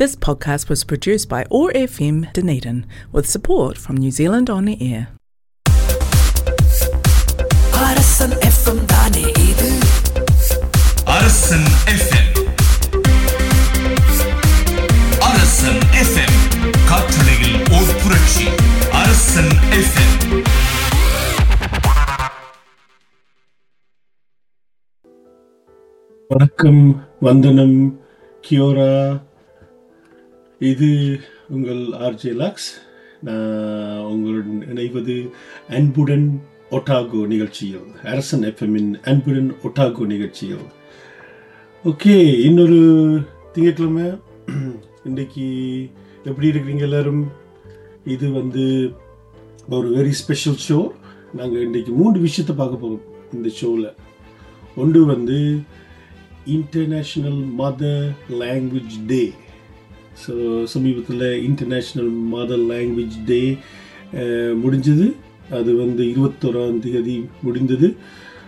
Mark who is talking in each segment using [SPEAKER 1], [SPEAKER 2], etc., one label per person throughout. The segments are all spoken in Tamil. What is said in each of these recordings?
[SPEAKER 1] This podcast was produced by OAR FM Dunedin with support from New Zealand On the Air.
[SPEAKER 2] Arasan FM தானே இது
[SPEAKER 3] அரசன் எஃப்எம் அரசன் எஃப்எம் காற்றலையில் ஓர் புரட்சி அரசன் எஃப்எம்
[SPEAKER 4] வணக்கம் வந்தனம் கியோரா இது உங்கள் ஆர்ஜே லாக்ஸ் நான் உங்களுடன் இணைவது அன்புடன் ஒட்டாகோ நிகழ்ச்சியில் அரசன் எஃப்எம்மின் அன்புடன் ஒட்டாகோ நிகழ்ச்சியில். ஓகே இன்னொரு திங்கட்கிழமை. இன்றைக்கி எப்படி இருக்கிறீங்க எல்லாரும்? இது வந்து ஒரு வெரி ஸ்பெஷல் ஷோ நாங்கள் இன்றைக்கி மூன்று விஷயத்தை பார்க்க போகிறோம் இந்த ஷோவில் ஒன்று வந்து international mother language day so சமீபத்தில் இன்டர்நேஷ்னல் மதர் லாங்குவேஜ் டே முடிஞ்சது. அது வந்து இருபத்தோராம் தேதி முடிந்தது.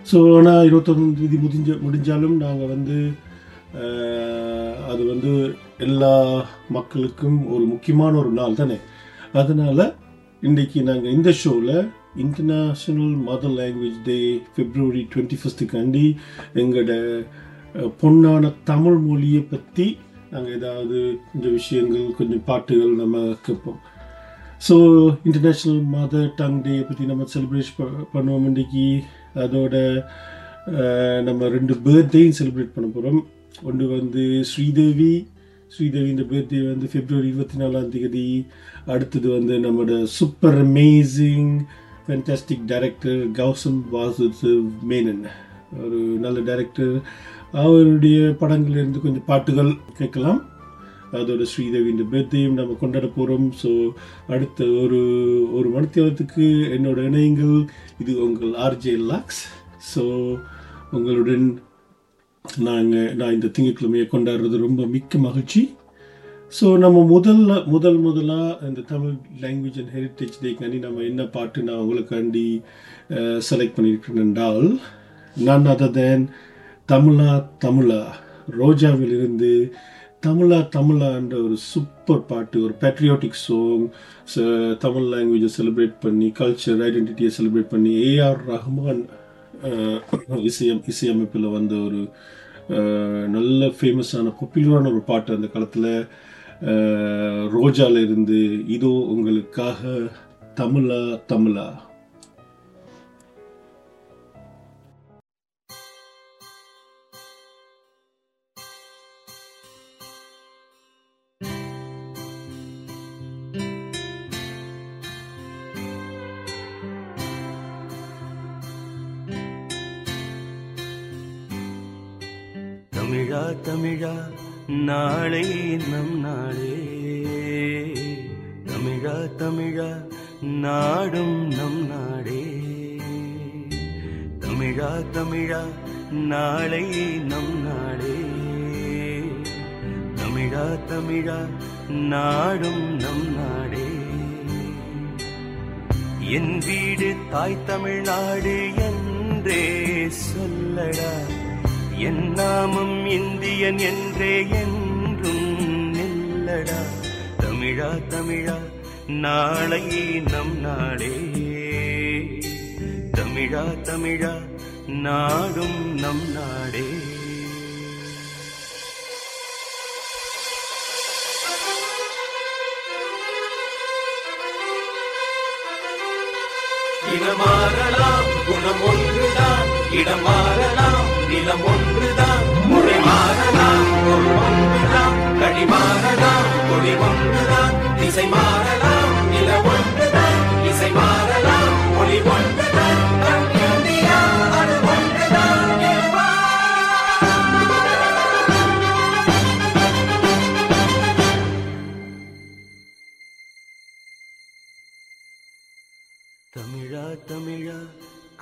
[SPEAKER 4] ஸோ ஆனால் இருபத்தொராம் தேதி முடிஞ்ச முடிஞ்சாலும் நாங்கள் வந்து அது வந்து எல்லா மக்களுக்கும் ஒரு முக்கியமான ஒரு நாள் தானே? அதனால் இன்றைக்கி நாங்கள் இந்த ஷோவில் international mother language day February twenty ஃபஸ்ட்டுக்காண்டி எங்களோட பொண்ணான பொன்னான தமிழ் மொழியை பற்றி நாங்கள் ஏதாவது கொஞ்சம் விஷயங்கள் கொஞ்சம் பாட்டுகள் நம்ம கேட்போம். So international mother tongue day பற்றி நம்ம செலிப்ரேட் பண்ணுவோம் இன்றைக்கி அதோட நம்ம ரெண்டு பர்த்டேயும் செலிப்ரேட் பண்ண போகிறோம் ஒன்று வந்து ஸ்ரீதேவி ஸ்ரீதேவி இந்த பர்த்டே வந்து பிப்ரவரி இருபத்தி நாலாம் தேதி. அடுத்தது வந்து நம்மளோட super amazing fantastic director Gautham Vasudev Menon ஒரு நல்ல டைரக்டர் அவருடைய படங்கள்லேருந்து கொஞ்சம் பாட்டுகள் கேட்கலாம். அதோட ஸ்ரீதேவியின் பர்த்டேயும் நம்ம கொண்டாட போகிறோம் ஸோ அடுத்த ஒரு ஒரு மணித்தியாலத்துக்கு என்னோட இணையங்கள் இது உங்கள் ஆர்ஜே லாக்ஸ் ஸோ உங்களுடன் நாங்கள் நான் இந்த திங்கட்கிழமையை கொண்டாடுறது ரொம்ப மிக்க மகிழ்ச்சி. ஸோ நம்ம முதல்ல முதல் முதலாக இந்த தமிழ் லாங்குவேஜ் அண்ட் ஹெரிட்டேஜ் டேக்காண்டி நம்ம என்ன பாட்டு நான் உங்களுக்காண்டி செலக்ட் பண்ணியிருக்கிறேன் என்றால் நான் அதை தேன் தமிழா தமிழா ரோஜாவிலிருந்து தமிழா தமிழா என்ற ஒரு சூப்பர் பாட்டு ஒரு பேட்ரியாட்டிக் சாங் தமிழ் லாங்குவேஜை செலிப்ரேட் பண்ணி கல்ச்சர் ஐடென்டிட்டியை செலிப்ரேட் பண்ணி ஏஆர் ரஹ்மான் இசையம் இசையமைப்பில் வந்த ஒரு நல்ல ஃபேமஸான பாப்புலரான ஒரு பாட்டு அந்த காலத்தில். ரோஜால இருந்து இதோ உங்களுக்காக தமிழா தமிழா.
[SPEAKER 5] நாளை நம் நாளே. தமிழா தமிழா நாடும் நம் நாடே. தமிழா தமிழா நாளை நம் நாடே. தமிழா தமிழா நாடும் நம் நாடே. என் வீடு தாய் தமிழ்நாடு என்றே சொல்லடா. என் நாமம் இந்தியன் என்றே என்றும் நில்லடா. தமிழா தமிழா நாளை நம் நாடே. தமிழா தமிழா நாடும் நம் நாடே.
[SPEAKER 2] இடம் குணம் ஒன்றுதான் இடம் மாறலாம் நிலம் ஒன்றுதான். மொழி மாறலாம் பொருள் ஒன்றுதான். கழி மாறலாம் கொடி ஒன்றுதான். திசை மாறலாம் நில ஒன்றுதான். இசை மாறலாம்
[SPEAKER 5] ஒளி ஒன்று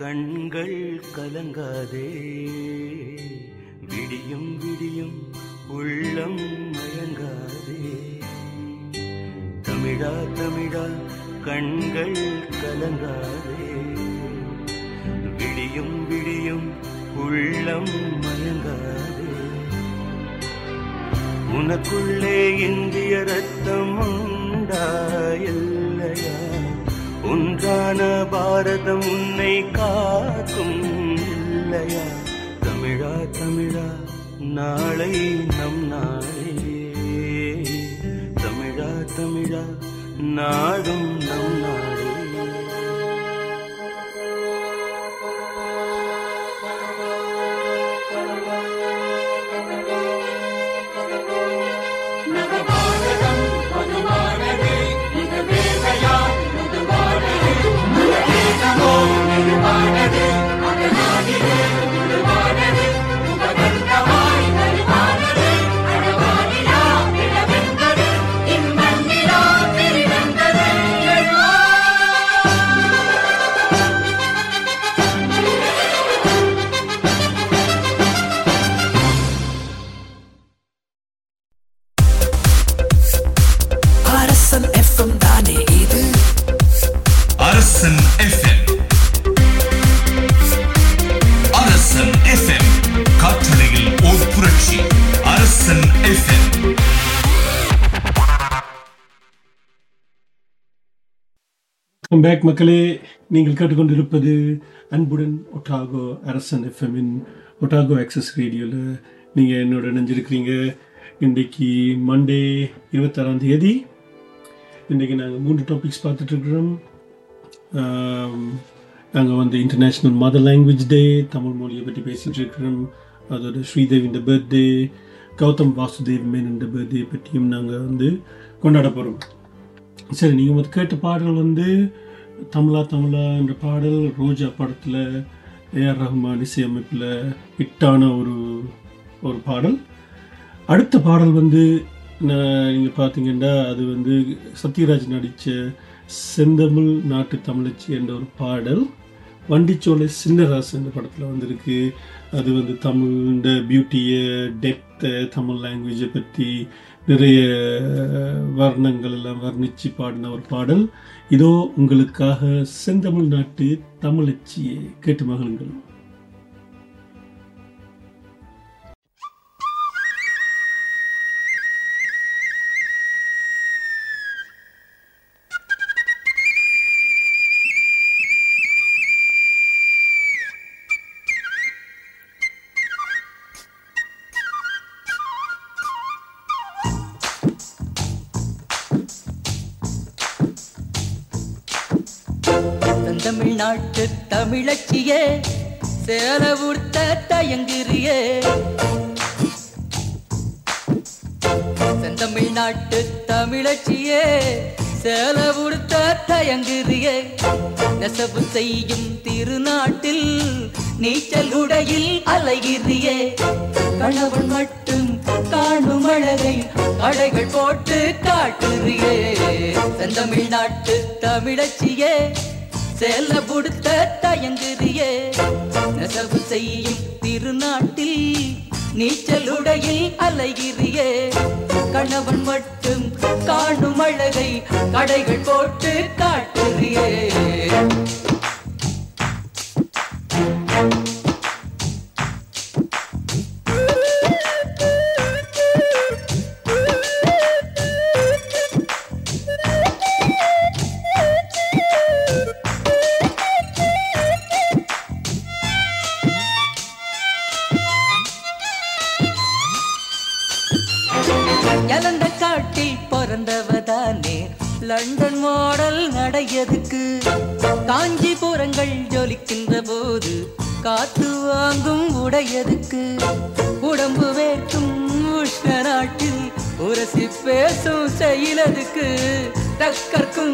[SPEAKER 5] கண்கள் கலங்காதே. விடியும் விடியும் உள்ளம் மயங்காதே. தமிழா தமிழா கண்கள் கலங்காதே. விடியும் விடியும் உள்ளம் மயங்காதே.
[SPEAKER 6] உனக்குள்ளே இந்திய ரத்தம் உண்டா ஒன்றான பாரதம் உன்னை காக்கும் இல்லையா? தமிழா தமிழா நாளை நம் நாளே. தமிழா தமிழா நாடும்
[SPEAKER 4] வெல்கம் மக்களே நீங்கள் கேட்டுக்கொண்டிருப்பது அன்புடன் ஒட்டாகோ அரசன் எஃப்எம்மின் ஒட்டாகோ ஆக்சஸ் ரேடியோவில் நீங்கள் என்னோட இணைஞ்சிருக்கிறீங்க. இன்றைக்கு மண்டே இருபத்தாறாம் தேதி. இன்றைக்கி நாங்கள் மூன்று டாபிக்ஸ் பார்த்துட்ருக்குறோம் நாங்கள் வந்து international mother language day Tamil மொழியை பற்றி பேசிகிட்டு இருக்கிறோம் அதோட ஸ்ரீதேவின் பர்த்டே கௌதம் வாசுதேவ் மேனன் பர்த்டே பற்றியும் நாங்கள் வந்து கொண்டாட போகிறோம் சரி நீங்கள் வந்து கேட்ட பாடல் வந்து தமிழா தமிழா என்ற பாடல் ரோஜா படத்தில் ஏஆர் ரஹ்மான் இசையமைப்பில் ஹிட்டான ஒரு ஒரு பாடல். அடுத்த பாடல் வந்து நீங்கள் பார்த்தீங்கன்னா அது வந்து சத்யராஜ் நடித்த செந்தமிழ் நாட்டு தமிழச்சி என்ற ஒரு பாடல். வண்டிச்சோலை சின்னராசு என்ற படத்தில் வந்திருக்கு. அது வந்து தமிழ் பியூட்டியை டெப்த்தை தமிழ் லாங்குவேஜை பற்றி நிறைய வர்ணங்கள் எல்லாம் வர்ணித்து பாடின ஒரு பாடல். இதோ உங்களுக்காக செந்தமிழ்நாட்டு தமிழச்சியை. கேட்டு மகிழுங்கள்.
[SPEAKER 7] தமிழச்சியே சேல உடுத்த தயங்குறியே. செந்தமிழ்நாட்டு தமிழச்சியே சேல உடுத்த தயங்குறியே. நெசவு செய்யும் திருநாட்டில் நீச்சல் உடையில் அலைகிறியே. கணவன் மட்டும் காணும் அழகை அடைகள் போட்டு காட்டுறியே. செந்தமிழ்நாட்டு தமிழச்சியே செல்ல புடுத்த தயங்குறியே நெசவு செய்யும் திருநாட்டில் நீச்சலுடையில் அலைகிறியே. கணவன் மட்டும் காணும் அழகை கடைகள் போட்டு காட்டுறியே.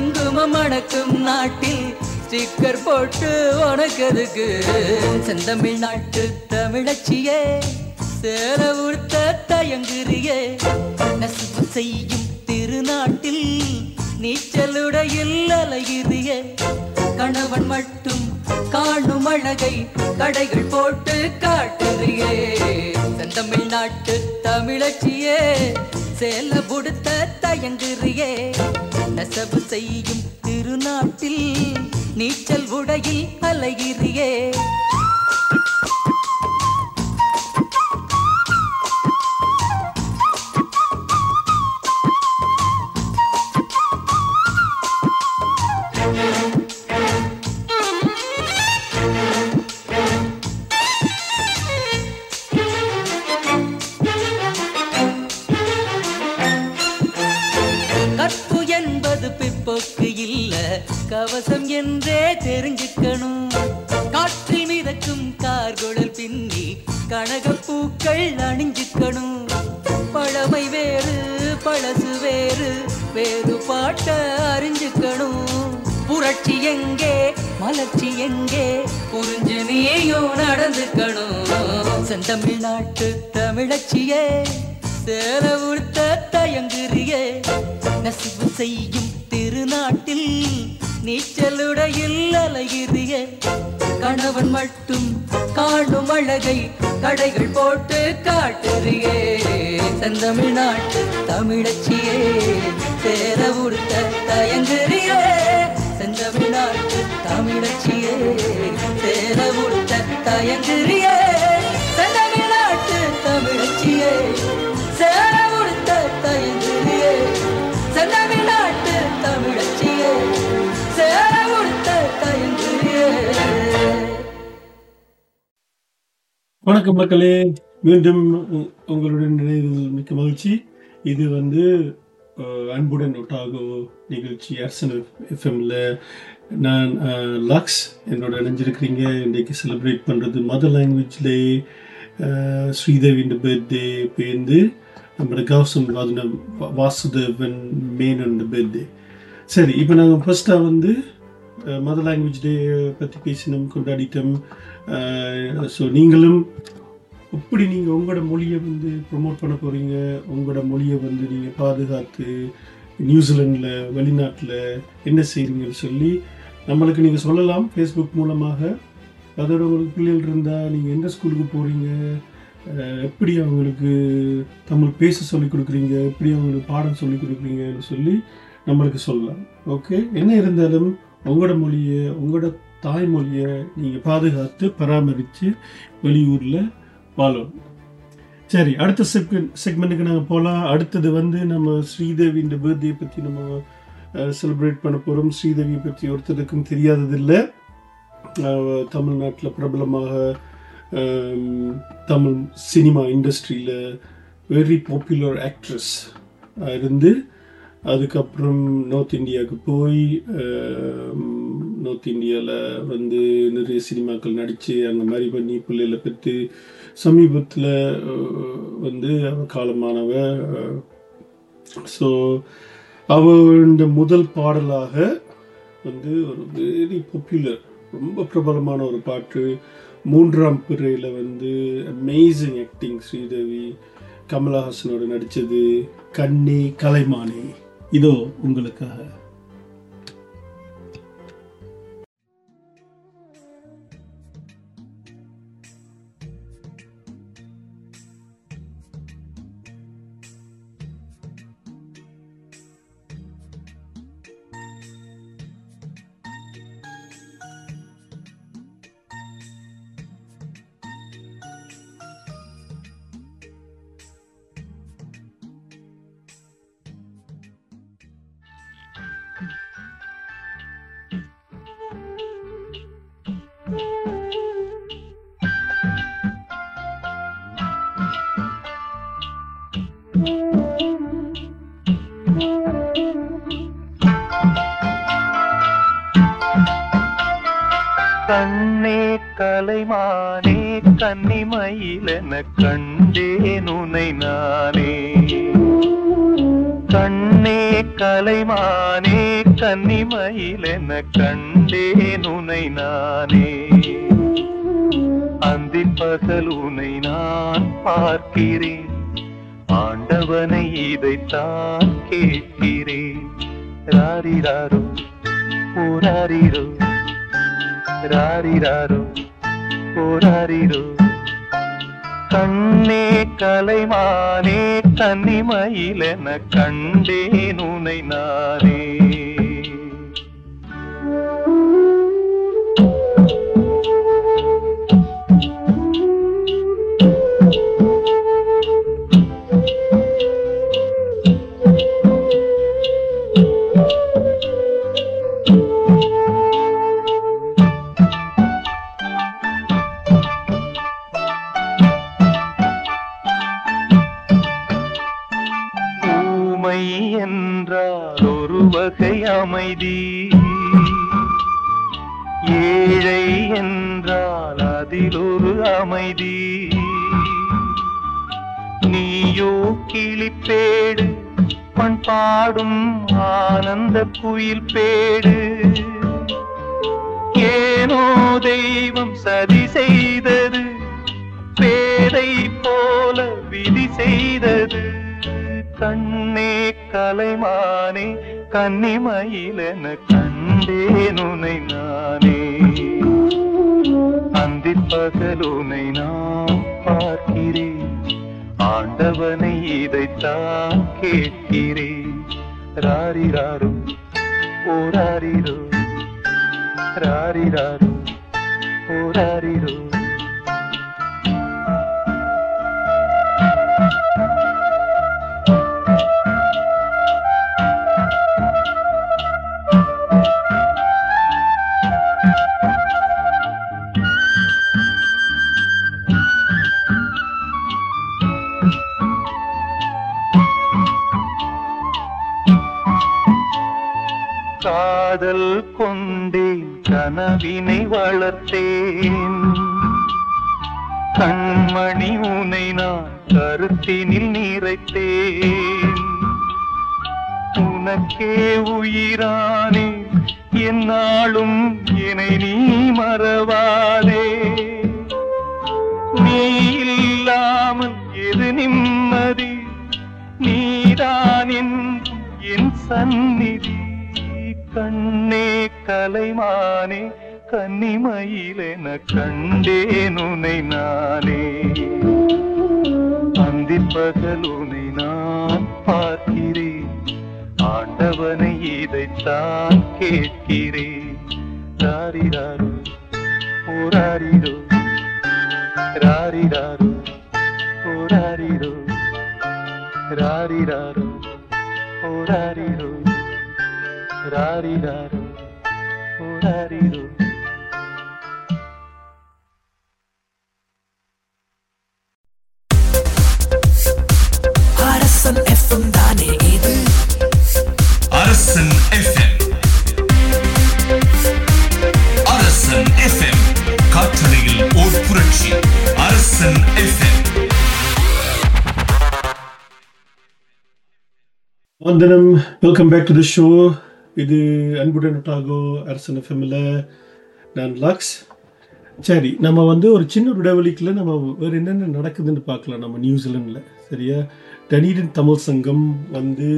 [SPEAKER 7] குங்குமம் மணக்கும் நாட்டில் ஸ்டிக்கர் போட்டு உனக்கதுக்கு? செந்தமிழ் நாட்டு தமிழச்சியே சேர உடுத்த தயங்குறியே. நெசவு செய்யும் திருநாட்டில் நீச்சலுடையில் அலைகிறியே கணவன் மட்டும் காணும் அழகை கடைகள் போட்டு காட்டுறியே. செந்தமிழ் நாட்டு தமிழச்சியே சேல புடுத்த தயங்குறியே. நெசவு செய்யும் திருநாட்டில் நீச்சல் உடையில் அலைகிறியே. வேறு பாட்ட அறிஞ்சுக்கணும். புரட்சி எங்கே மலர்ச்சி எங்கே புரிஞ்சு நீயும் நடந்துக்கணும் செந்தமிழ்நாட்டு தமிழச்சியே சேர உடுத்த தயங்குறியே. நசிவு செய்யும் திருநாட்டில் நீச்சலுடையில் அலைகிறியே கணவன் மட்டும் காணும் அழகை கடைகள் போட்டு காட்டுறியே. செந்தமிழ்நாட்டு தமிழச்சியே. சேர உடுத்த தயங்குறியே. செந்தமிழ்நாட்டு தமிழச்சியே. சேர உடுத்த தயங்குறியே. செந்தமிழ்நாட்டு தமிழச்சியே. சேர
[SPEAKER 4] வணக்கம் மக்களே. மீண்டும் உங்களுடன் நினைவில் மிக்க மகிழ்ச்சி. இது வந்து அன்புடன் ஒட்டாகோ நிகழ்ச்சி அரசன் எஃப்எம்ல நான் லக்ஸ் என்னோட இணைஞ்சிருக்கிறீங்க. இன்றைக்கு செலிப்ரேட் பண்ணுறது மதர் லாங்குவேஜ்ல ஸ்ரீதேவியின் பர்த்டே பேர்ந்து நம்மளோட கௌசம் வாதன வாசுதேவன் மேனோட பர்த்டே சரி இப்போ நாங்கள் ஃபர்ஸ்ட்டாக வந்து மதர் லாங்குவேஜ் டே பற்றி பேசினோம் கொண்டாடிட்டோம். ஸோ நீங்களும் எப்படி நீங்கள் உங்களோட மொழியை வந்து ப்ரொமோட் பண்ண போகிறீங்க உங்களோட மொழியை வந்து நீங்கள் பாதுகாத்து நியூசிலாண்டில் வெளிநாட்டில் என்ன செய்கிறீங்கன்னு சொல்லி நம்மளுக்கு நீங்கள் சொல்லலாம். ஃபேஸ்புக் மூலமாக. அதோட உங்களுக்கு பிள்ளைகள் இருந்தால் நீங்கள் எந்த ஸ்கூலுக்கு போகிறீங்க எப்படி அவங்களுக்கு தமிழ் பேச சொல்லிக் கொடுக்குறீங்க? எப்படி அவங்களுக்கு பாடம் சொல்லிக் கொடுக்குறீங்கன்னு சொல்லி நம்மளுக்கு சொல்லலாம். ஓகே என்ன இருந்தாலும் உங்களோட மொழியை உங்களோட தாய்மொழியை நீங்கள் பாதுகாத்து பராமரித்து வெளியூரில் வாழணும் சரி அடுத்த செக்மெண்ட் செக்மெண்ட்டுக்கு நாங்கள் போகலாம் அடுத்தது வந்து நம்ம ஸ்ரீதேவியின் பர்த்டே பற்றி நம்ம செலிப்ரேட் பண்ண போகிறோம் ஸ்ரீதேவியை பற்றி ஒருத்தருக்கும் தெரியாததில்லை. தமிழ்நாட்டில் பிரபலமாக தமிழ் சினிமா இண்டஸ்ட்ரியில் வெரி பாப்புலர் ஆக்ட்ரஸ் இருந்து அதுக்கப்புறம் நார்த் இந்தியாவுக்கு போய் நார்த் இந்தியாவில் வந்து நிறைய சினிமாக்கள் நடித்து அந்த மாதிரி பண்ணி பிள்ளைகளை பெற்று சமீபத்தில் வந்து காலமானவ ஸோ அவளோட முதல் பாடலாக வந்து ஒரு வெரி பாப்புலர் ரொம்ப பிரபலமான ஒரு பாட்டு மூன்றாம் பிறையில் வந்து அமேசிங் ஆக்டிங் ஸ்ரீதேவி கமலஹாசனோட நடித்தது கண்ணே கலைமானே. இதோ உங்களுக்காக.
[SPEAKER 6] கண்ணே கலைமானே கன்னிமயிலென கண்டேன் உனை நானே. கண்ணே கலைமானே கன்னிமயிலென கண்டேன் உனை நானே. அந்தி பகல் உனை நான் பார்க்கிறேன். ஆண்டவனை இதைத்தான் கேட்கிறேன். ராரிராரோ ஓராரிரோ ராரிராரோ போராரிரோ? கண்ணே கலைமானே தன்னிமயிலென கண்டேன் உனை நானே. அமைதி. ஏழை என்றால் அதில் ஒரு அமைதி. நீயோ கிளிப்பேடு பண் பாடும் ஆனந்த குயில் பேடு. ஏனோ தெய்வம் சதி செய்தது பேதை போல விதி செய்தது. கண்ணே கலைமானே கன்னிமயிலென கண்டேன் உனை நானே. அந்தி பகலுனை நான் பார்க்கிறேன் ஆண்டவனை இதைத்தான் கேட்கிறேன். ராரிராரோ ஓராரிரோ ராரிராரோ ஓராரிரோ. காதல் கொண்டேன் கனவினை வளர்த்தேன். கண்மணி உனை நான் கருத்தினில் நிறைத்தேன் உனக்கே உயிரானே என்னாலும் என்னை நீ மறவாதே. நீ இல்லாமல் எது நிம்மதி? நீதான் என் சந்நிதி. கண்ணே கலைமானே கன்னிமயிலென கண்டேன் உனை நானே. அந்திப் பகல் உனை நான் பார்க்கிறேன். ஆண்டவனை இதைத்தான் கேட்கிறேன். ராரிராரோ ஓராரிரோ ராரிராரோ ஓராரிரோ ராரிராரோ ஓராரிரோ ராரிராரோ ஓராரிரோ
[SPEAKER 8] அரசன் எஃப்எம் தானே இது
[SPEAKER 3] அரசன் எஃப்எம் அரசன் எஃப்எம் காற்றலையில் ஓர் புரட்சி அரசன் எஃப்எம்
[SPEAKER 4] வந்தனம் welcome back to the show இது அன்புடன் டாகோ அரசன் எஃப்எம்ல நான் லக்ஸ் சரி நம்ம வந்து ஒரு சின்ன இடைவெளிக்குள்ள நம்ம வேறு என்னென்ன நடக்குதுன்னு பார்க்கலாம் நம்ம நியூசிலாண்டில் சரியா? டனீடன் தமிழ் சங்கம் வந்து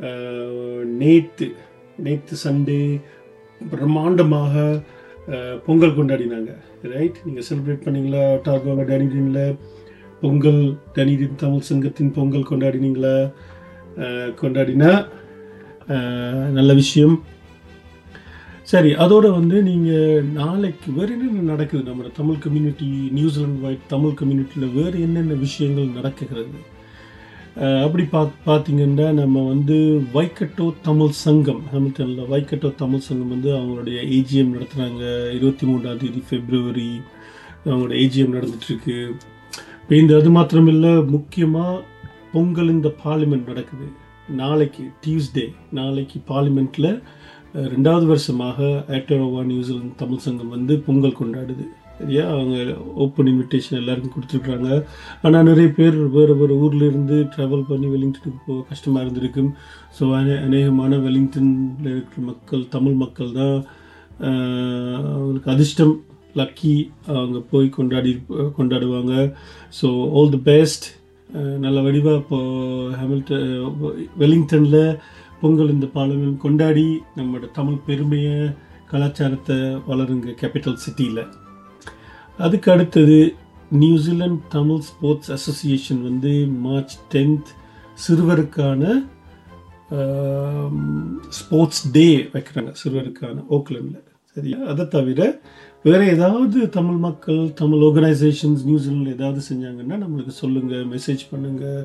[SPEAKER 4] நேற்று நேத்து நேத்து சண்டே பிரம்மாண்டமாக பொங்கல் கொண்டாடினாங்க. ரைட் நீங்கள் செலிப்ரேட் பண்ணீங்களா டாகோவில் டனீடனில் பொங்கல் டனீடன் தமிழ் சங்கத்தின் பொங்கல் கொண்டாடினீங்களா? கொண்டாடினா நல்ல விஷயம். சரி அதோடு வந்து நீங்கள் நாளைக்கு வேறு என்னென்ன நடக்குது நம்ம Tamil community New Zealand wide Tamil கம்யூனிட்டியில் வேறு என்னென்ன விஷயங்கள் நடக்குகிறது? அப்படி பா பார்த்தீங்கன்னா நம்ம வந்து வைக்கட்டோ தமிழ் சங்கம் ஹாமில்டனில் வைக்கட்டோ தமிழ் சங்கம் வந்து அவங்களுடைய ஏஜிஎம் நடத்துகிறாங்க இருபத்தி மூணாம் தேதி அவங்களோட ஏஜிஎம் நடந்துட்டுருக்கு. இப்போ இந்த அது மாத்திரமில்லை முக்கியமாக பொங்கல் இந்த பார்லிமெண்ட் நடக்குது. நாளைக்கு டியூஸ்டே நாளைக்கு பார்லிமெண்ட்டில் ரெண்டாவது வருஷமாக ஆக்டரோவா நியூசிலாந்து தமிழ் சங்கம் வந்து பொங்கல் கொண்டாடுது. சரியா? அவங்க ஓப்பன் இன்விடேஷன் எல்லாருக்கும் கொடுத்துருக்குறாங்க. ஆனால் நிறைய பேர் வேறு வேறு ஊரில் இருந்து ட்ராவல் பண்ணி வெலிங்டனுக்கு போக கஷ்டமாக இருந்திருக்கும். ஸோ அநேகமான வெலிங்டனில் இருக்கிற மக்கள் தமிழ் மக்கள் தான் அவங்களுக்கு அதிர்ஷ்டம் லக்கி அவங்க போய் கொண்டாடி கொண்டாடுவாங்க. ஸோ ஆல் தி பெஸ்ட் நல்ல வடிவாக இப்போது ஹாமில்டன் வெலிங்டனில் பொங்கல் இந்த பாலங்கள் கொண்டாடி நம்மளோட தமிழ் பெருமையை கலாச்சாரத்தை வளருங்க கேபிட்டல் சிட்டியில் அதுக்கு அடுத்தது New Zealand Tamil sports association வந்து மார்ச் டென்த் சிறுவருக்கான ஸ்போர்ட்ஸ் டே வைக்கிறாங்க சிறுவருக்கான ஓக்லண்டில் சரியா? அதை தவிர வேறு ஏதாவது தமிழ் மக்கள் தமிழ் ஆர்கனைசேஷன்ஸ் நியூசிலாண்டில் ஏதாவது செஞ்சாங்கன்னா நம்மளுக்கு சொல்லுங்கள் மெசேஜ் பண்ணுங்கள்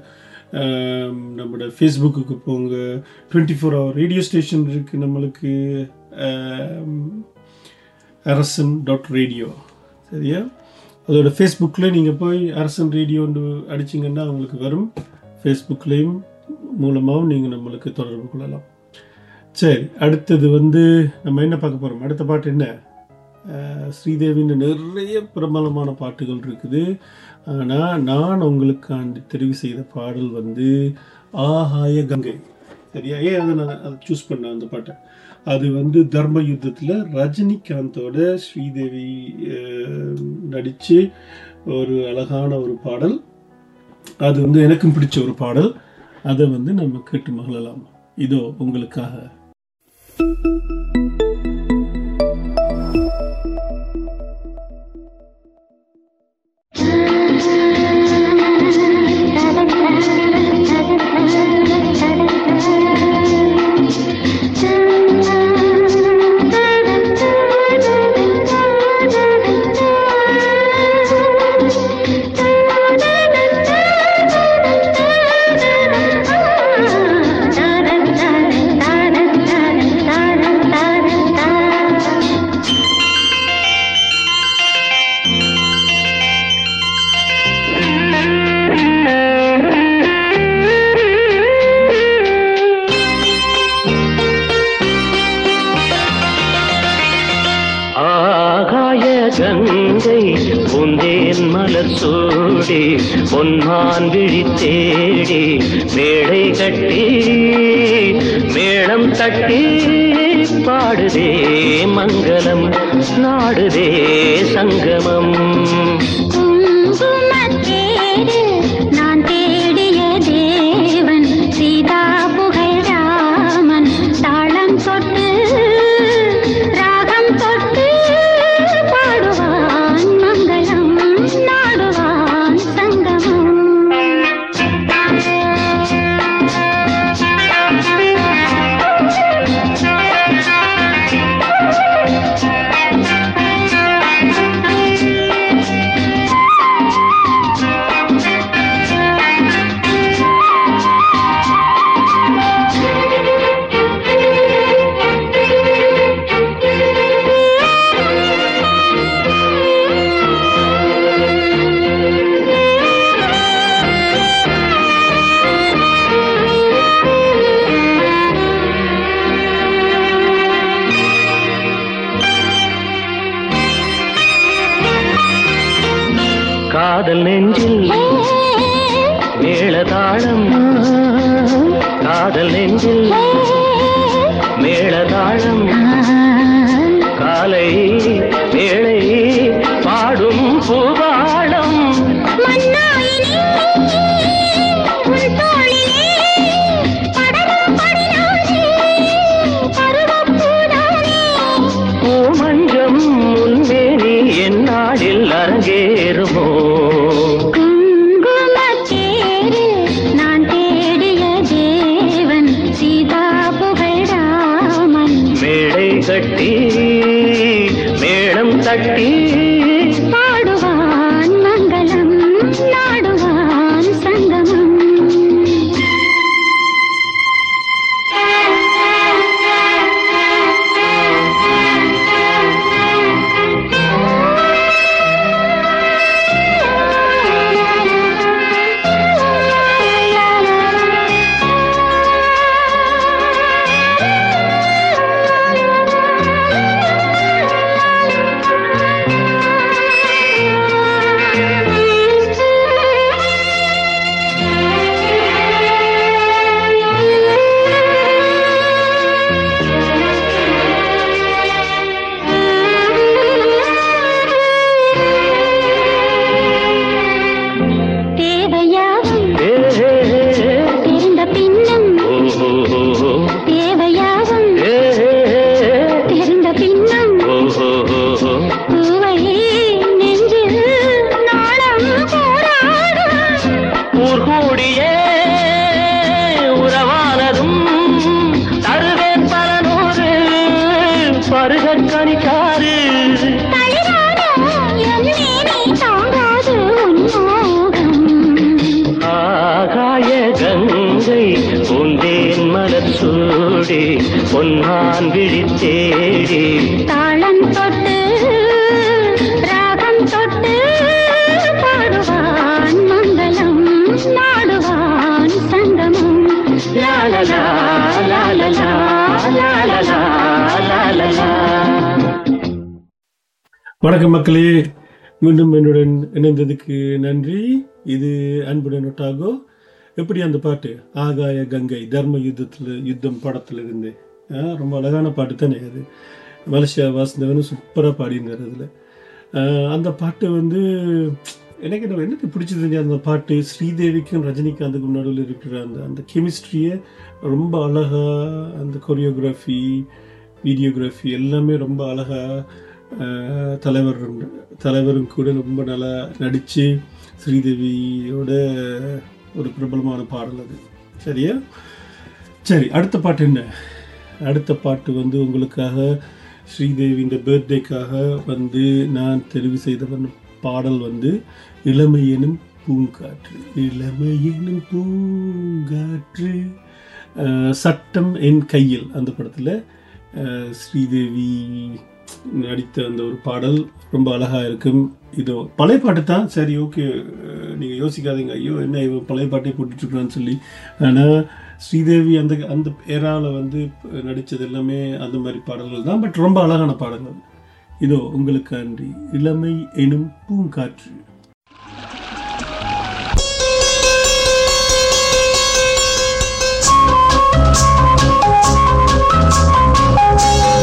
[SPEAKER 4] நம்மளோட ஃபேஸ்புக்கு போங்க. Twenty four hour radio station இருக்குது நம்மளுக்கு. அரசன் டாட் ரேடியோ சரியா? அதோட ஃபேஸ்புக்கில் நீங்கள் போய் அரசன் ரேடியோன்னு அடிச்சிங்கன்னா உங்களுக்கு வரும். ஃபேஸ்புக்லேயும் மூலமாகவும் நீங்கள் நம்மளுக்கு தொடர்பு கொள்ளலாம். சரி அடுத்தது வந்து நம்ம என்ன பார்க்க போகிறோம் அடுத்த பாட்டு என்ன? ஸ்ரீதேவின்னு நிறைய பிரபலமான பாட்டுகள் இருக்குது. ஆனால் நான் உங்களுக்காண்டி தெரிவு செய்த பாடல் வந்து ஆகாய கங்கை. சரியா? ஏன் அதை நான் அதை சூஸ் பண்ணேன் அந்த பாட்டை? அது வந்து தர்ம யுத்தத்தில் ரஜினிகாந்தோட ஸ்ரீதேவி நடித்து ஒரு அழகான ஒரு பாடல். அது வந்து எனக்கும் பிடிச்ச ஒரு பாடல். அதை வந்து நம்ம கேட்டு மகிழலாம். இதோ உங்களுக்காக.
[SPEAKER 9] ஆகாய காதல் நெஞ்சில் மேளதாளம். காதல் நெஞ்சில் மேளதாளம். காலை வேளை பாடும் பூபாடம்
[SPEAKER 4] வணக்கம் மக்களே. மீண்டும் என்னுடன் இணைந்ததுக்கு நன்றி. இது அன்புடன் ஒட்டாகோ. எப்படி அந்த பாட்டு? ஆகாய கங்கை தர்ம யுத்தத்தில் யுத்தம் படத்தில் இருந்து ரொம்ப அழகான பாட்டு தானே அது. மலேசியா வாசந்தவன் சூப்பராக பாடியிருந்தார் அதில். அந்த பாட்டு வந்து எனக்கு என்ன எனக்கு பிடிச்சது அந்த பாட்டு ஸ்ரீதேவிக்கும் ரஜினிகாந்துக்கும் நடுவில் இருக்கிற அந்த அந்த கெமிஸ்ட்ரியை ரொம்ப அழகாக அந்த கொரியோகிராஃபி வீடியோகிராஃபி எல்லாமே ரொம்ப அழகாக தலைவர் தலைவரும் கூட ரொம்ப நல்லா நடித்து ஸ்ரீதேவியோட ஒரு பிரபலமான பாடல் அது. சரியா? சரி அடுத்த பாட்டு என்ன? அடுத்த பாட்டு வந்து உங்களுக்காக ஸ்ரீதேவியின் பர்த்டேக்காக வந்து நான் தெரிவு செய்த பாடல் வந்து இளமை எனும் பூங்காற்று இளமை எனும் பூங்காற்று. சட்டம் என் கையில் அந்த படத்தில் ஸ்ரீதேவி நடித்த அந்த ஒரு பாடல் ரொம்ப அழகாக இருக்கும். இதோ பழைய பாட்டு தான். சரி ஓகே. நீங்கள் யோசிக்காதீங்க. ஐயோ என்ன இவன் பழைய பாட்டே போட்டுட்ருக்குறான்னு சொல்லி. ஆனால் ஸ்ரீதேவி அந்த அந்த ஏராவில் வந்து நடித்தது எல்லாமே அந்த மாதிரி பாடல்கள் தான். பட் ரொம்ப அழகான பாடல்கள். இதோ உங்களுக்கு அன்றி இளமை எனும் பூங்காற்று.
[SPEAKER 10] இளமையினும்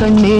[SPEAKER 10] துடித்தால்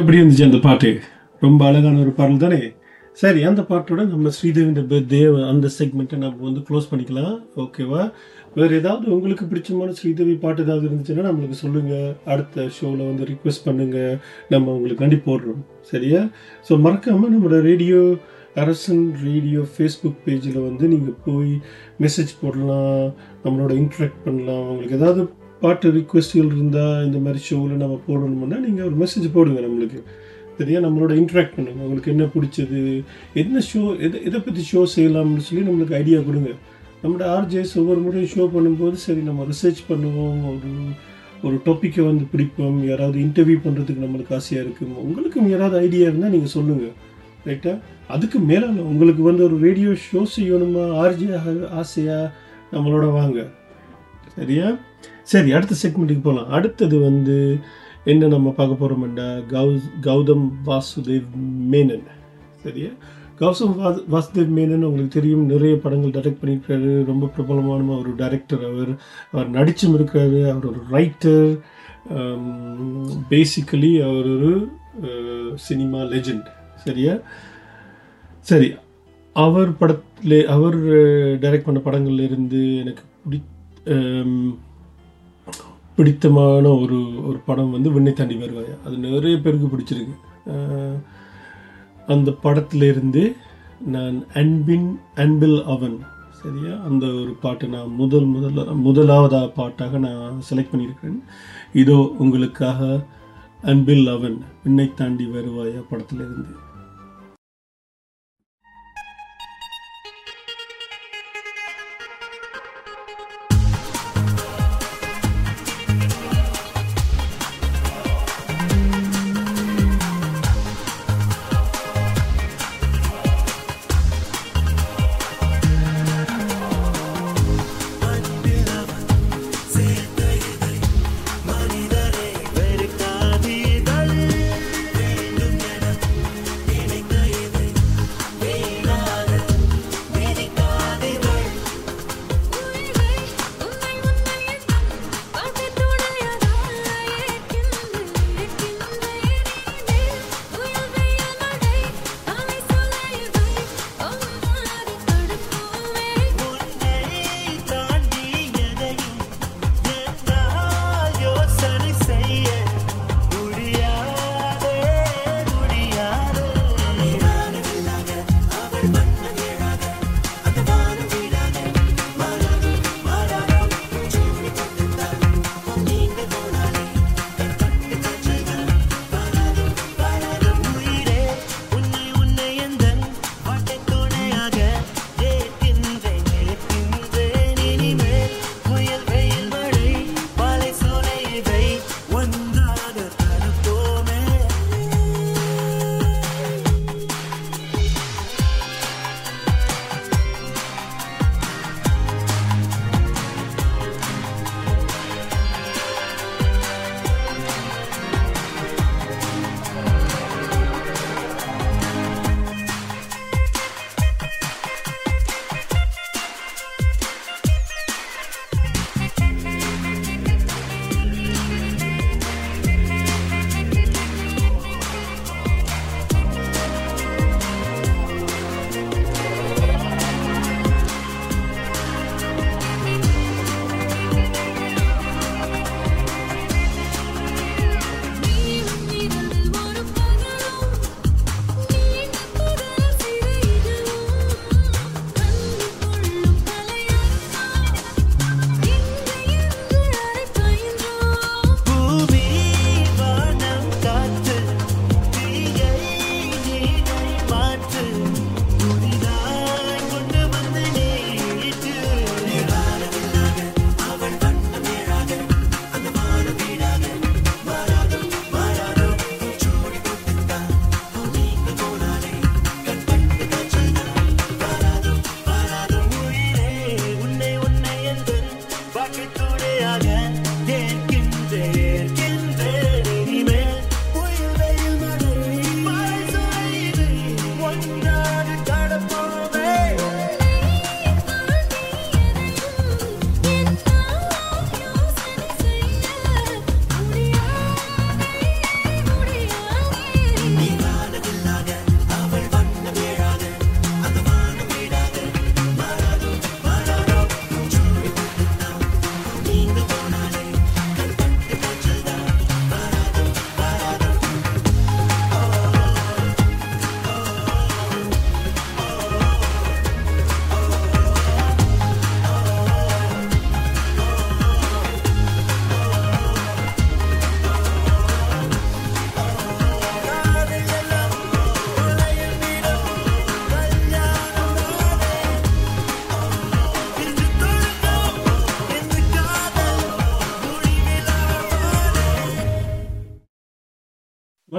[SPEAKER 4] எப்படி இருந்துச்சு அந்த பாட்டு? ரொம்ப அழகான ஒரு பாடல் தானே? சரி அந்த பாட்டோட நம்ம ஸ்ரீதேவிൻ്റെ பர்த்டே அந்த செக்மெண்ட்டை நம்ம வந்து க்ளோஸ் பண்ணிக்கலாம். ஓகேவா வேறு ஏதாவது உங்களுக்கு பிடிச்சமான ஸ்ரீதேவி பாட்டு ஏதாவது இருந்துச்சுன்னா நம்மளுக்கு சொல்லுங்கள் அடுத்த ஷோவில் வந்து ரிக்வெஸ்ட் பண்ணுங்கள் நம்ம உங்களுக்கு கண்டி போடுறோம். சரியா? ஸோ மறக்காமல் நம்மளோட ரேடியோ அரசன் ரேடியோ ஃபேஸ்புக் பேஜில் வந்து நீங்கள் போய் மெசேஜ் போடலாம். நம்மளோட இன்ட்ராக்ட் பண்ணலாம். உங்களுக்கு ஏதாவது பாட்டு ரிக்வெஸ்ட்கள் இருந்தால் இந்த மாதிரி ஷோவில் நம்ம போடணும்னா நீங்கள் ஒரு மெசேஜ் போடுங்க நம்மளுக்கு. சரியா? நம்மளோட இன்ட்ராக்ட் பண்ணுங்க. உங்களுக்கு என்ன பிடிச்சது என்ன ஷோ எதை எதை பற்றி ஷோ செய்யலாம்னு சொல்லி நம்மளுக்கு ஐடியா கொடுங்க. நம்மளோட ஆர்ஜேஸ் ஒவ்வொரு முறையும் ஷோ பண்ணும்போது சரி நம்ம ரிசர்ச் பண்ணுவோம். ஒரு ஒரு டாப்பிக்கை வந்து பிடிப்போம். யாராவது இன்டர்வியூ பண்ணுறதுக்கு நம்மளுக்கு ஆசையாக இருக்கும். உங்களுக்கும் யாராவது ஐடியா இருந்தால் நீங்கள் சொல்லுங்கள் ரைட்டா அதுக்கு மேலான உங்களுக்கு வந்து ஒரு ரேடியோ ஷோ செய்யணுமா? ஆர்ஜே ஆசையாக நம்மளோட வாங்க. சரியா? சரி அடுத்த செக்மெண்ட்டுக்கு போகலாம் அடுத்தது வந்து என்ன நம்ம பார்க்க போகிறோம்டா கௌ கௌதம் வாசுதேவ் மேனன். சரியா? கௌதம் வாஸ் வாசுதேவ் மேனன் உங்களுக்கு தெரியும் நிறைய படங்கள் டைரக்ட் பண்ணியிருக்காரு. ரொம்ப பிரபலமான ஒரு டைரக்டர் அவர். அவர் நடிச்சும் இருக்கிறாரு அவர் ஒரு ரைட்டர் பேசிக்கலி அவர் ஒரு சினிமா லெஜெண்ட் சரியா? சரி அவர் படத்துல அவர் டைரக்ட் பண்ண படங்கள்லேருந்து எனக்கு பிடி பிடித்தமான ஒரு ஒரு படம் வந்து விண்ணை தாண்டி வருவாயா அது நிறைய பேருக்கு பிடிச்சிருக்கு. அந்த படத்திலிருந்து நான் அன்பின் அன்பில் அவன் சரியா? அந்த ஒரு பாட்டு நான் முதல் முதல்ல முதலாவதா பாட்டாக நான் செலக்ட் பண்ணியிருக்கேன் இதோ உங்களுக்காக அன்பில் அவன் விண்ணை தாண்டி வருவாயா படத்துல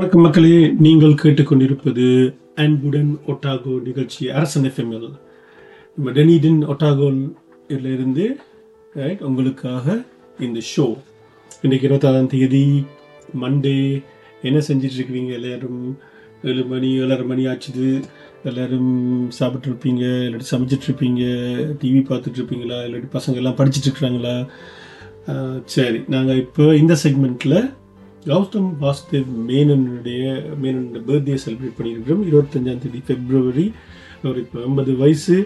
[SPEAKER 4] வணக்கம் மக்களே நீங்கள் கேட்டுக்கொண்டிருப்பது அன்புடன் ஒட்டாகோ நிகழ்ச்சி அரசன் எஃப்எம்எல் நம்ம டெனிடன் ஒட்டாகோலிருந்து உங்களுக்காக இந்த ஷோ இன்னைக்கு இருபத்தாறாம் தேதி மண்டே என்ன செஞ்சிட்டு எல்லோரும்? எல்லாரும் ஏழு மணி ஏழரை மணி ஆச்சுது. எல்லாரும் சாப்பிட்டு இருப்பீங்க இல்லாட்டி சமைச்சிட்டு இருப்பீங்க டிவி பார்த்துட்டு இருப்பீங்களா இல்லாட்டி பசங்க எல்லாம் படிச்சுட்டு இருக்கிறாங்களா சரி நாங்கள் இப்போ இந்த செக்மெண்ட்டில் கௌதம் வாசுதேவ் மேனனுடைய மேனனுடைய பர்த்டே செலிப்ரேட் பண்ணியிருக்கிறோம். இருபத்தஞ்சாம் தேதி பிப்ரவரி அவர் இப்போ ஐம்பது வயசு.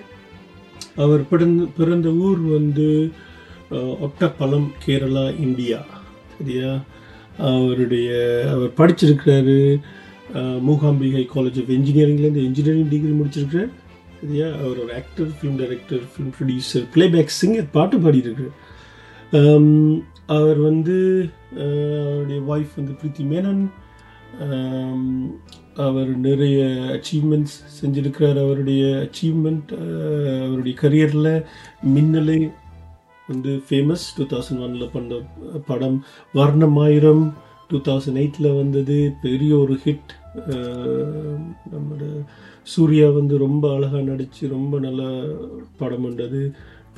[SPEAKER 4] அவர் பிறந்த பிறந்த ஊர் வந்து ஒட்டப்பழம் கேரளா இந்தியா. சரியா? அவருடைய அவர் படிச்சிருக்கிறாரு. மூகாம்பிகை காலேஜ் ஆஃப் இன்ஜினியரிங்லேருந்து இன்ஜினியரிங் டிகிரி முடிச்சிருக்கிறார். சரியா? அவர் ஒரு actor film director film producer playback singer பாட்டு பாடியிருக்கிறார் அவர் வந்து அவருடைய ஒய்ஃப் வந்து பிரீத்தி மேனன். அவர் நிறைய அச்சீவ்மெண்ட்ஸ் செஞ்சிருக்கிறார். அவருடைய அச்சீவ்மெண்ட் அவருடைய கரியரில் மின்னலே வந்து ஃபேமஸ் டூ தௌசண்ட் ஒனில் பண்ண படம் வர்ணமாயிரம் டூ தௌசண்ட் எயிட்டில் வந்தது. பெரிய ஒரு ஹிட் நம்மளோட சூர்யா வந்து ரொம்ப அழகாக நடித்து ரொம்ப நல்ல படம் வந்தது.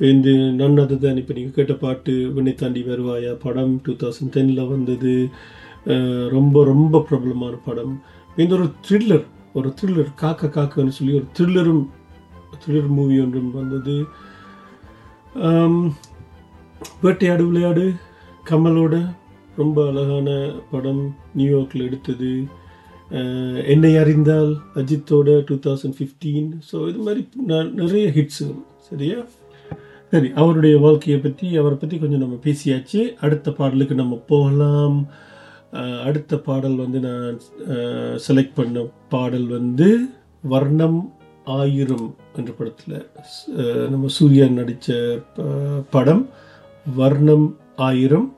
[SPEAKER 4] இந்த நன் அதுதான் இப்போ நீங்கள் கேட்ட பாட்டு வினை தாண்டி வருவாயா? படம் டூ தௌசண்ட் டெனில் வந்தது. ரொம்ப ரொம்ப பிரபலமான படம். இந்த ஒரு த்ரில்லர் ஒரு த்ரில்லர் காக்க காக்கன்னு சொல்லி ஒரு த்ரில்லரும் த்ரில்லர் மூவி ஒன்றும் வந்தது. வேட்டையாடு விளையாடு கமலோட ரொம்ப அழகான படம் நியூயார்க்கில் எடுத்தது. என்னை அறிந்தால் அஜித்தோட டூ தௌசண்ட் ஃபிஃப்டீன் ஸோ இது மாதிரி நிறைய ஹிட்ஸுகள் சரியா? சரி அவருடைய வாழ்க்கையை பற்றி அவரை பற்றி கொஞ்சம் நம்ம பேசியாச்சு. அடுத்த பாடலுக்கு நம்ம போகலாம். அடுத்த பாடல் வந்து நான் செலக்ட் பண்ண பாடல் வந்து வர்ணம் ஆயிரம் என்ற படத்தில் நம்ம சூர்யா நடித்த படம் வர்ணம் ஆயிரம்.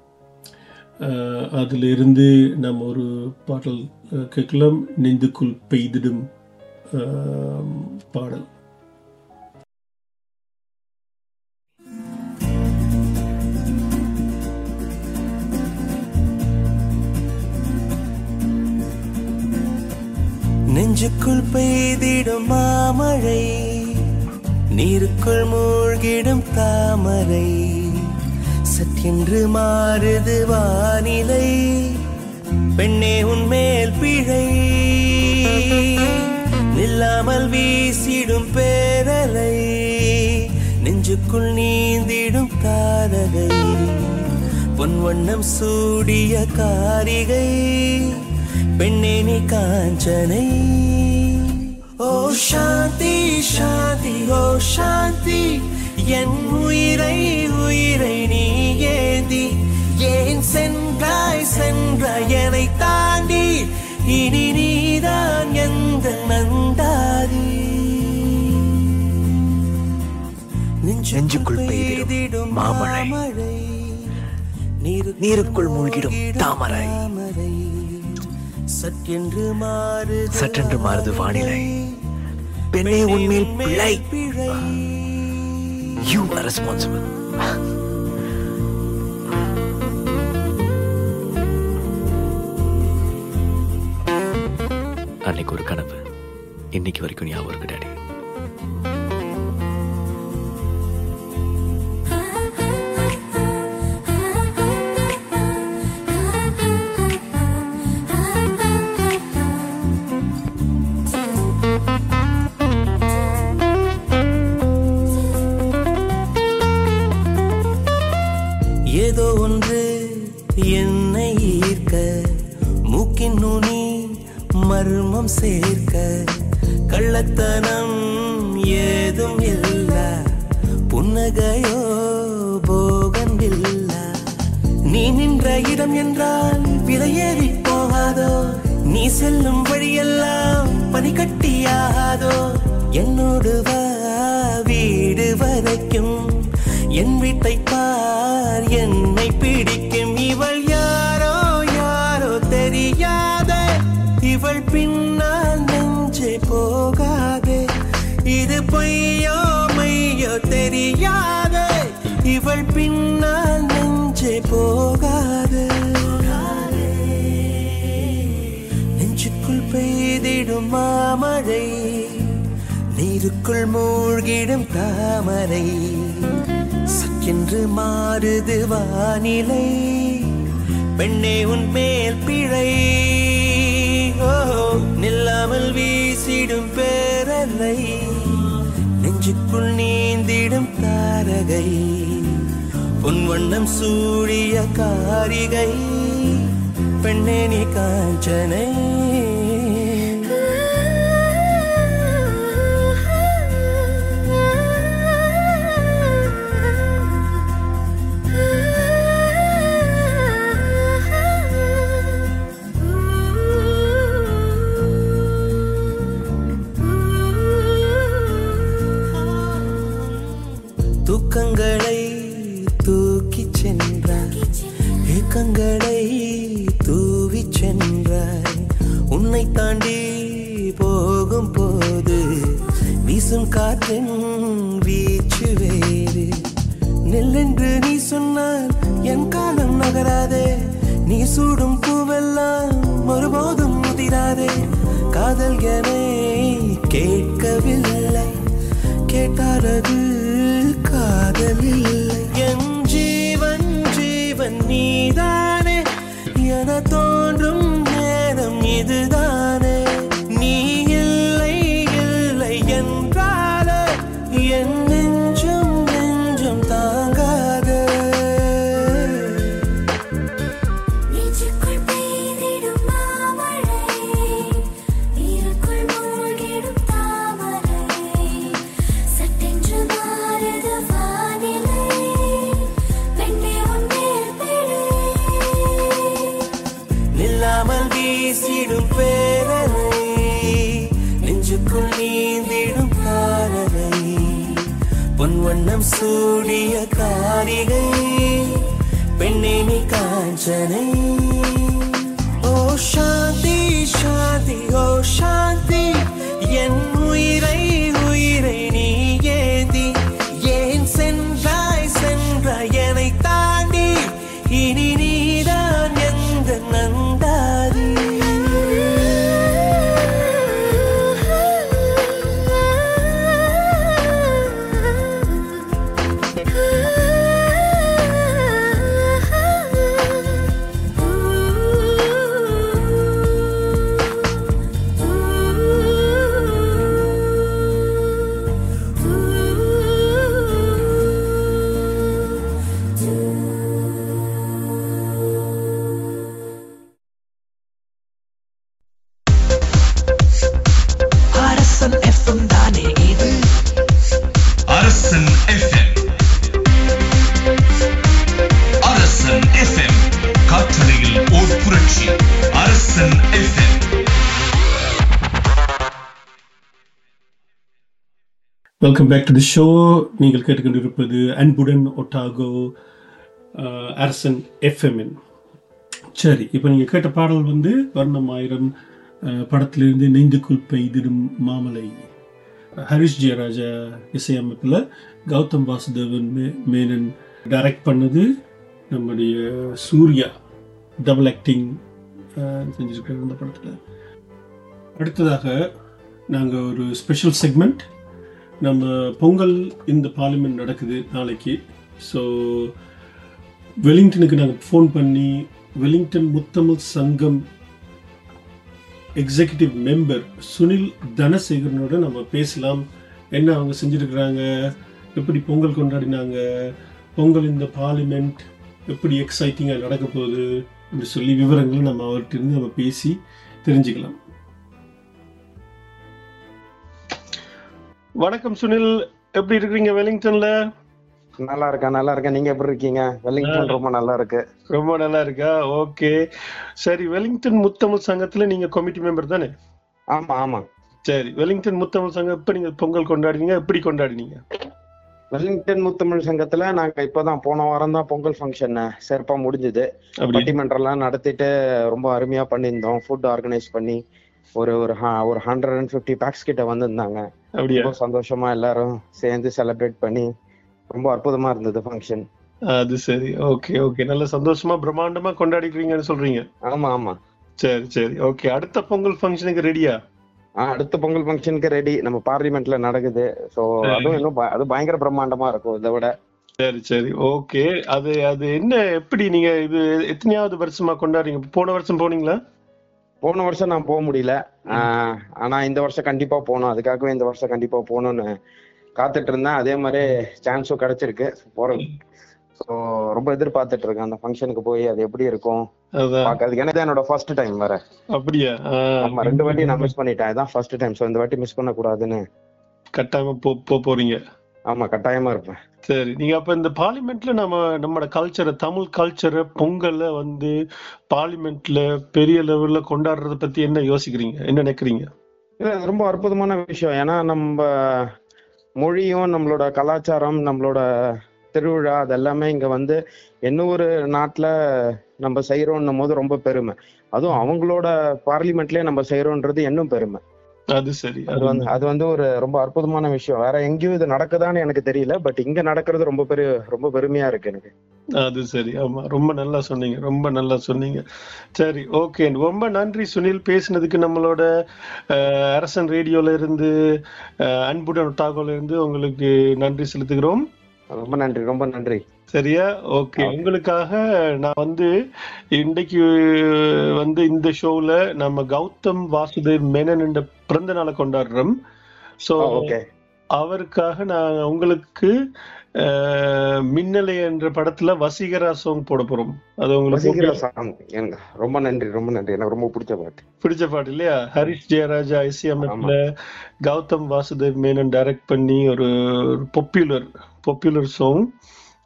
[SPEAKER 4] அதிலிருந்து நம்ம ஒரு பாடல் கேட்கலாம். நெந்துக்குள் பெய்திடும் பாடல்.
[SPEAKER 5] நெஞ்சுக்குள் பெய்திடும் மாமழை நீருக்குள் மூழ்கிடும் தாமரை. சற்றென்று மாறுது வானிலை பெண்ணே உன்மேல் பிழை. நில்லாமல் வீசிடும் பேரலை நெஞ்சுக்குள் நீந்திடும் தாரகை. பொன் வண்ணம் சூடிய காரிகை பெண்ணே நீ காஞ்சனை. ஓ சாந்தி சாந்தி ஓ சாந்தி. என் உயிரை உயிரை நீ ஏந்தி. ஏன் சென்றாய் சென்றாய் என்னை தாண்டி. இனி நீதான் எந்த நந்தாரி
[SPEAKER 8] நெஞ்சுக்குள் பெய்திடும் மாமழை. நீருக்குள் மூழ்கிடும் தாமரை.
[SPEAKER 5] சற்றென்று மாறு
[SPEAKER 8] சற்றென்று மாறுது வானிலை. பெண்ணே உன்மேல் பிழை. யூ ஆர் ரெஸ்பான்சிபிள் அன்னைக்கு ஒரு கனவு. இன்னைக்கு வரைக்கும் ஞாபகம் இருக்கு
[SPEAKER 5] it இவள் பின்னால் நெஞ்சே போகாதே. இது பொய்யோ மையோ தெரியாதே. இவள் பின்னால் நெஞ்சே போகாதே. நெஞ்சுக்குள் பெய்திடும் மாமழை நீருக்குள் மூழ்கிடும் தாமரை. சக்கென்று மாறுது வானிலை பெண்ணே உன் மேல் பிழை. நில்லாமல் வீசிடும் பேரலை நெஞ்சுக்குள் நீந்திடும் தாரகை உன் வண்ணம் சூழிய காரிகை பெண்ணே நீ காஞ்சனை. வீசும் வீச்சு வேறு. நெல்லென்று நீ சொன்னால் என் காலம் நகராதே. நீ சூடும் பூவெல்லாம் ஒருபோதும் முதிராதே காதல் என கேட்கவில்லை. கேட்டாரது
[SPEAKER 4] welcome back to the show நீங்கள் கேட்டுக்கொண்டிருப்பது அன்புடன் ஒட்டாகோ அரசன் எஃப்எம்என் சரி இப்போ நீங்கள் கேட்ட பாடல் வந்து வர்ணம் ஆயிரம் படத்திலிருந்து நெய்ந்துக்குள் பெய்திடும் மாமலை. ஹரிஷ் ஜெயராஜா இசையமைப்பில் கௌதம் வாசுதேவன் மே மேனன் டைரக்ட் பண்ணது நம்முடைய சூர்யா. டபுள் ஆக்டிங் செஞ்சுருக்காரு இந்த படத்தில். அடுத்ததாக நாங்கள் ஒரு ஸ்பெஷல் செக்மெண்ட் நம்ம பொங்கல் இந்த பார்லிமெண்ட் நடக்குது நாளைக்கு. ஸோ வெலிங்டனுக்கு நாங்கள் ஃபோன் பண்ணி வெலிங்டன் முத்தமிழ் சங்கம் எக்ஸிகியூட்டிவ் மெம்பர் சுனில் தனசேகரனோட நம்ம பேசலாம். என்ன அவங்க செஞ்சுருக்கிறாங்க? எப்படி பொங்கல் கொண்டாடினாங்க? பொங்கல் இந்த பார்லிமெண்ட் எப்படி எக்ஸைட்டிங்காக நடக்க போகுது? என்று சொல்லி விவரங்களை நம்ம அவர்கிட்ட இருந்து நம்ம பேசி தெரிஞ்சுக்கலாம். வணக்கம் சுனில் எப்படி இருக்கிறீங்க வெலிங்டன்ல?
[SPEAKER 11] நல்லா இருக்கேன் நல்லா இருக்கேன். நீங்க எப்படி இருக்கீங்க? வெல்லிங்டன் ரொம்ப நல்லா இருக்கு.
[SPEAKER 4] ரொம்ப நல்லா இருக்கா? ஓகே. சரி வெலிங்டன் முத்தமிழ் சங்கத்துல நீங்க கமிட்டி மெம்பர் தானே?
[SPEAKER 11] ஆமா ஆமா.
[SPEAKER 4] சரி வெலிங்டன் முத்தமிழ் சங்கம் எப்ப நீங்க பொங்கல் கொண்டாடினீங்க எப்படி கொண்டாடினீங்க?
[SPEAKER 11] வெல்லிங்டன் முத்தமிழ் சங்கத்துல நாங்க இப்பதான் போன வாரம் தான் பொங்கல் ஃபங்க்ஷன் சிறப்பா முடிஞ்சது.
[SPEAKER 4] அப்படி
[SPEAKER 11] பட்டிமன்றம்லாம் நடத்திட்டு ரொம்ப அருமையா பண்ணியிருந்தோம். ஃபுட் ஆர்கனைஸ் பண்ணி ஒரு ஒரு ஒரு ஹண்ட்ரட் அண்ட் ஃபிஃப்டி பேக்ஸ் கிட்ட வந்திருந்தாங்க. ரொம்ப சந்தோஷமா எல்லாரும் சேர்ந்து செலிப்ரேட் பண்ணி ரொம்ப அற்புதமா இருந்தது ஃபங்க்ஷன்
[SPEAKER 4] அது சரி. ஓகே ஓகே நல்ல சந்தோஷமா பிரம்மாண்டமா கொண்டாடிக்கிறீங்கன்னு சொல்றீங்க.
[SPEAKER 11] ஆமா ஆமா.
[SPEAKER 4] சரி சரி. ஓகே அடுத்த பொங்கல் ஃபங்க்ஷனுக்கு ரெடியா
[SPEAKER 11] அடுத்த பொங்கல் ஃபங்க்ஷனுக்கு ரெடி நம்ம பார்லிமெண்ட்ல நடக்குது. சோ அதுவும் இன்னும் அது பயங்கர பிரம்மாண்டமா இருக்கும் இதை விட.
[SPEAKER 4] சரி சரி. ஓகே அது அது என்ன எப்படி நீங்க இது எத்தனையாவது வருஷமா கொண்டாடுறீங்க? போன வருஷம் போனீங்களா?
[SPEAKER 11] போன வருஷம் நான் போக முடியல. ஆனா இந்த வருஷம் கண்டிப்பா போகணும். அதுக்காகவே இந்த வருஷம் கண்டிப்பா போகணும்னு காத்துட்டு இருந்தேன். அதே மாதிரி சான்ஸும் கிடைச்சிருக்கு. போறேன் ஸோ ரொம்ப எதிர்பார்த்துட்டு இருக்கேன். அந்த ஃபங்க்ஷனுக்கு போய் அது எப்படி இருக்கும்?
[SPEAKER 4] அதான்.
[SPEAKER 11] பார்க்க எனக்கு என்னோட ஃபர்ஸ்ட் டைம் வேற.
[SPEAKER 4] அப்படியா?
[SPEAKER 11] ஆமா ரெண்டு வாட்டி நான் மிஸ் பண்ணிட்டேன். இதான் ஃபர்ஸ்ட் டைம் ஸோ இந்த வாட்டி மிஸ் பண்ண கூடாதுன்னு
[SPEAKER 4] கட்டாயமா போ- போறீங்க.
[SPEAKER 11] ஆமா கட்டாயமா இருப்பேன்.
[SPEAKER 4] சரி நீங்க அப்ப இந்த பார்லிமெண்ட்ல நம்ம நம்மளோட கல்ச்சரை தமிழ் கல்ச்சரை பொங்கல்ல வந்து பார்லிமெண்ட்ல பெரிய லெவல்ல கொண்டாடுறத பத்தி என்ன யோசிக்கிறீங்க? என்ன நினைக்கிறீங்க?
[SPEAKER 11] இல்ல ரொம்ப அற்புதமான விஷயம். ஏன்னா நம்ம மொழியும் நம்மளோட கலாச்சாரம் நம்மளோட திருவிழா அது எல்லாமே இங்க வந்து என்ன ஒரு நாட்டுல நம்ம செய்யறோம்னும் போது ரொம்ப பெருமை. அதுவும் அவங்களோட பார்லிமெண்ட்லயே நம்ம செய்யறோன்றது இன்னும் பெருமை.
[SPEAKER 4] அது சரி
[SPEAKER 11] அது வந்து அது வந்து ஒரு ரொம்ப அற்புதமான விஷயம். வேற எங்கேயும் இது நடக்குதான்னு எனக்கு தெரியல பட் இங்க நடக்கிறது ரொம்ப பெரிய ரொம்ப பெருமையா இருக்கு எனக்கு.
[SPEAKER 4] அது சரி ஆமா. ரொம்ப நல்லா சொன்னீங்க ரொம்ப நல்லா சொன்னீங்க. சரி ஓகே. ரொம்ப நன்றி சுனில் பேசினதுக்கு நம்மளோட அரசன் ரேடியோல இருந்து அன்புடன் ஒட்டாகோல இருந்து உங்களுக்கு நன்றி செலுத்துகிறோம்.
[SPEAKER 11] ரொம்ப நன்றி ரொம்ப நன்றி.
[SPEAKER 4] சரியா? ஓகே உங்களுக்காக நான் வந்து இன்னைக்கு வந்து இந்த ஷோல நம்ம கௌதம் வாசுதேவ் மேனன் என்ற பிறந்த நாளை கொண்டாடுறோம். சோ
[SPEAKER 11] ஓகே
[SPEAKER 4] அவருக்காக நான் உங்களுக்கு மின்னலை என்ற படத்துல வசீகரா சாங் போட போறோம். அது உங்களுக்கு
[SPEAKER 11] ரொம்ப நன்றி ரொம்ப நன்றி. எனக்கு ரொம்ப பிடிச்ச பாட்டு.
[SPEAKER 4] பிடிச்ச பாட்டு இல்லையா? ஹரிஷ் ஜெயராஜா இசையமைப்புல கௌதம் வாசுதேவ் மேனன் டைரக்ட் பண்ணி ஒரு பாப்புலர் பாப்புலர் சாங்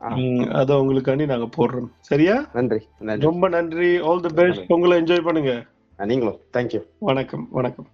[SPEAKER 4] அத உங்களுக்காண்டி நாங்க போடுறோம். சரியா?
[SPEAKER 11] நன்றி
[SPEAKER 4] ரொம்ப நன்றி. ஆல் தி பெஸ்ட் உங்களை என்ஜாய் பண்ணுங்க.
[SPEAKER 11] நீங்களும். தேங்க்யூ
[SPEAKER 4] வணக்கம் வணக்கம்.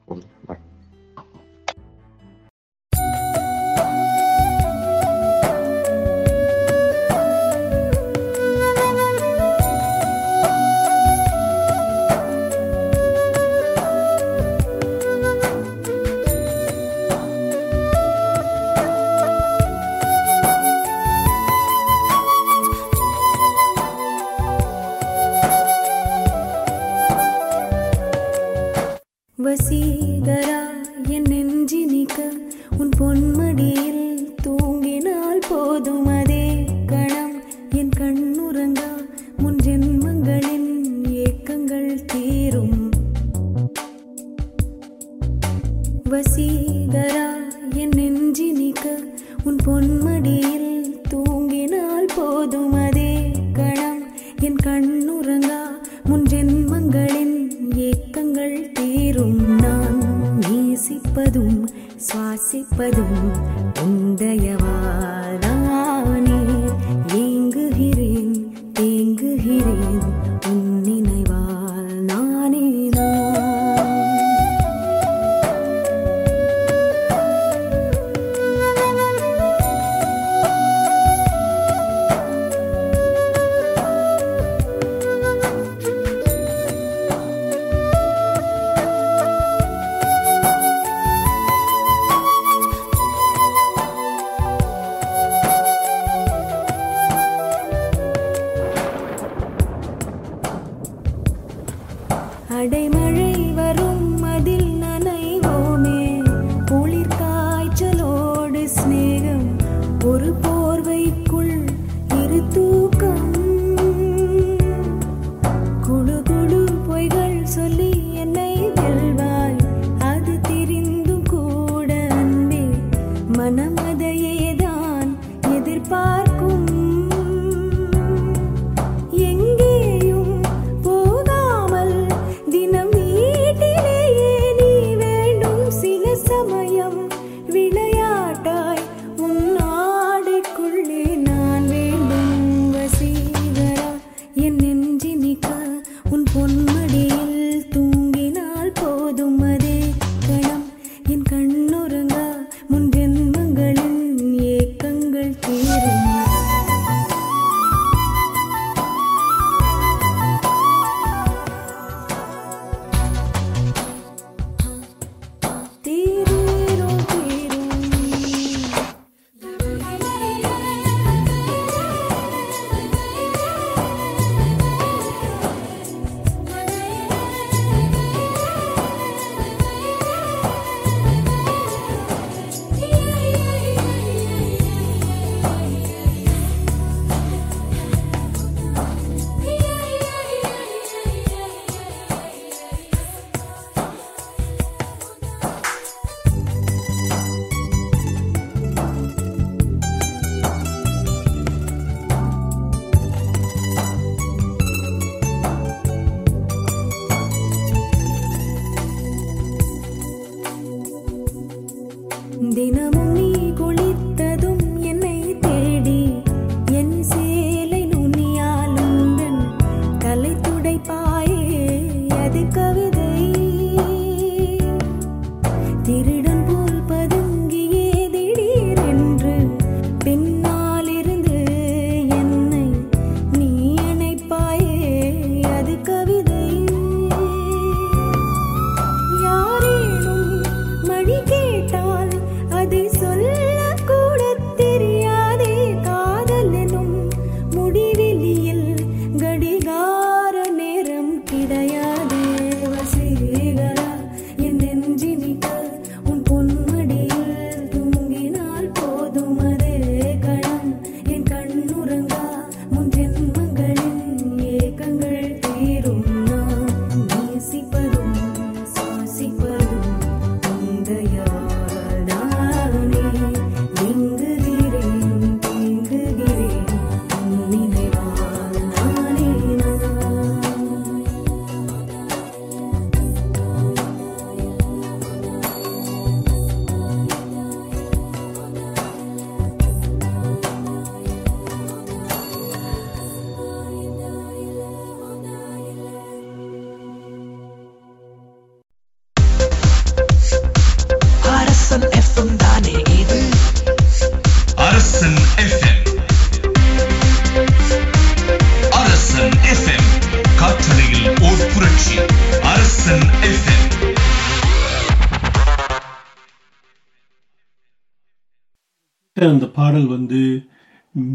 [SPEAKER 4] அந்த பாடல் வந்து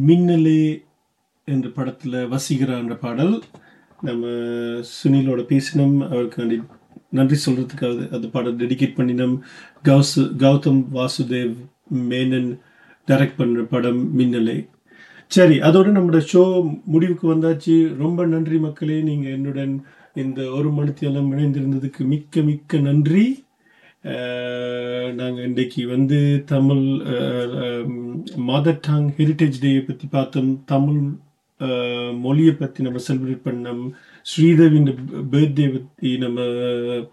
[SPEAKER 4] மின்னலே என்ற படத்தில் வசிகரா என்ற பாடல். நம்ம சுனிலோட பேசினோம். அவருக்கு நன்றி சொல்கிறதுக்காக அந்த படம் டெடிகேட் பண்ணினோம். கௌசு கௌதம் வாசுதேவ் மேனன் டைரக்ட் பண்ணுற படம் மின்னலே. சரி அதோட நம்மளோட ஷோ முடிவுக்கு வந்தாச்சு. ரொம்ப நன்றி மக்களே. நீங்கள் என்னுடன் இந்த ஒரு மணித்தியாலம் இணைந்திருந்ததுக்கு மிக்க மிக்க நன்றி. நாங்கள் இன்றைக்கு வந்து தமிழ் மதர் டங் ஹெரிட்டேஜ் டேயை பற்றி பார்த்தோம். தமிழ் மொழியை பற்றி நம்ம செலிப்ரேட் பண்ணோம். ஸ்ரீதேவின் பேர்தே பற்றி நம்ம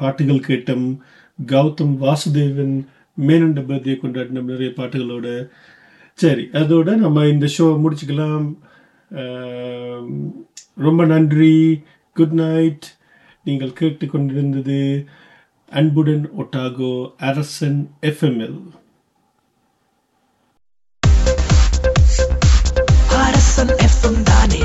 [SPEAKER 4] பாட்டுகள் கேட்டோம். கௌதம் வாசுதேவன் மேனண்ட பர்த்டே கொண்டாடினோம் நிறைய பாட்டுகளோட. சரி அதோட நம்ம இந்த ஷோ முடிச்சுக்கலாம். ரொம்ப நன்றி. குட் நைட் நீங்கள் கேட்டுக்கொண்டிருந்தது அன்புடன் ஒட்டாகோ அரசன் எஃப்எம்எல்
[SPEAKER 8] அரசன் எஃப்எம் தானே.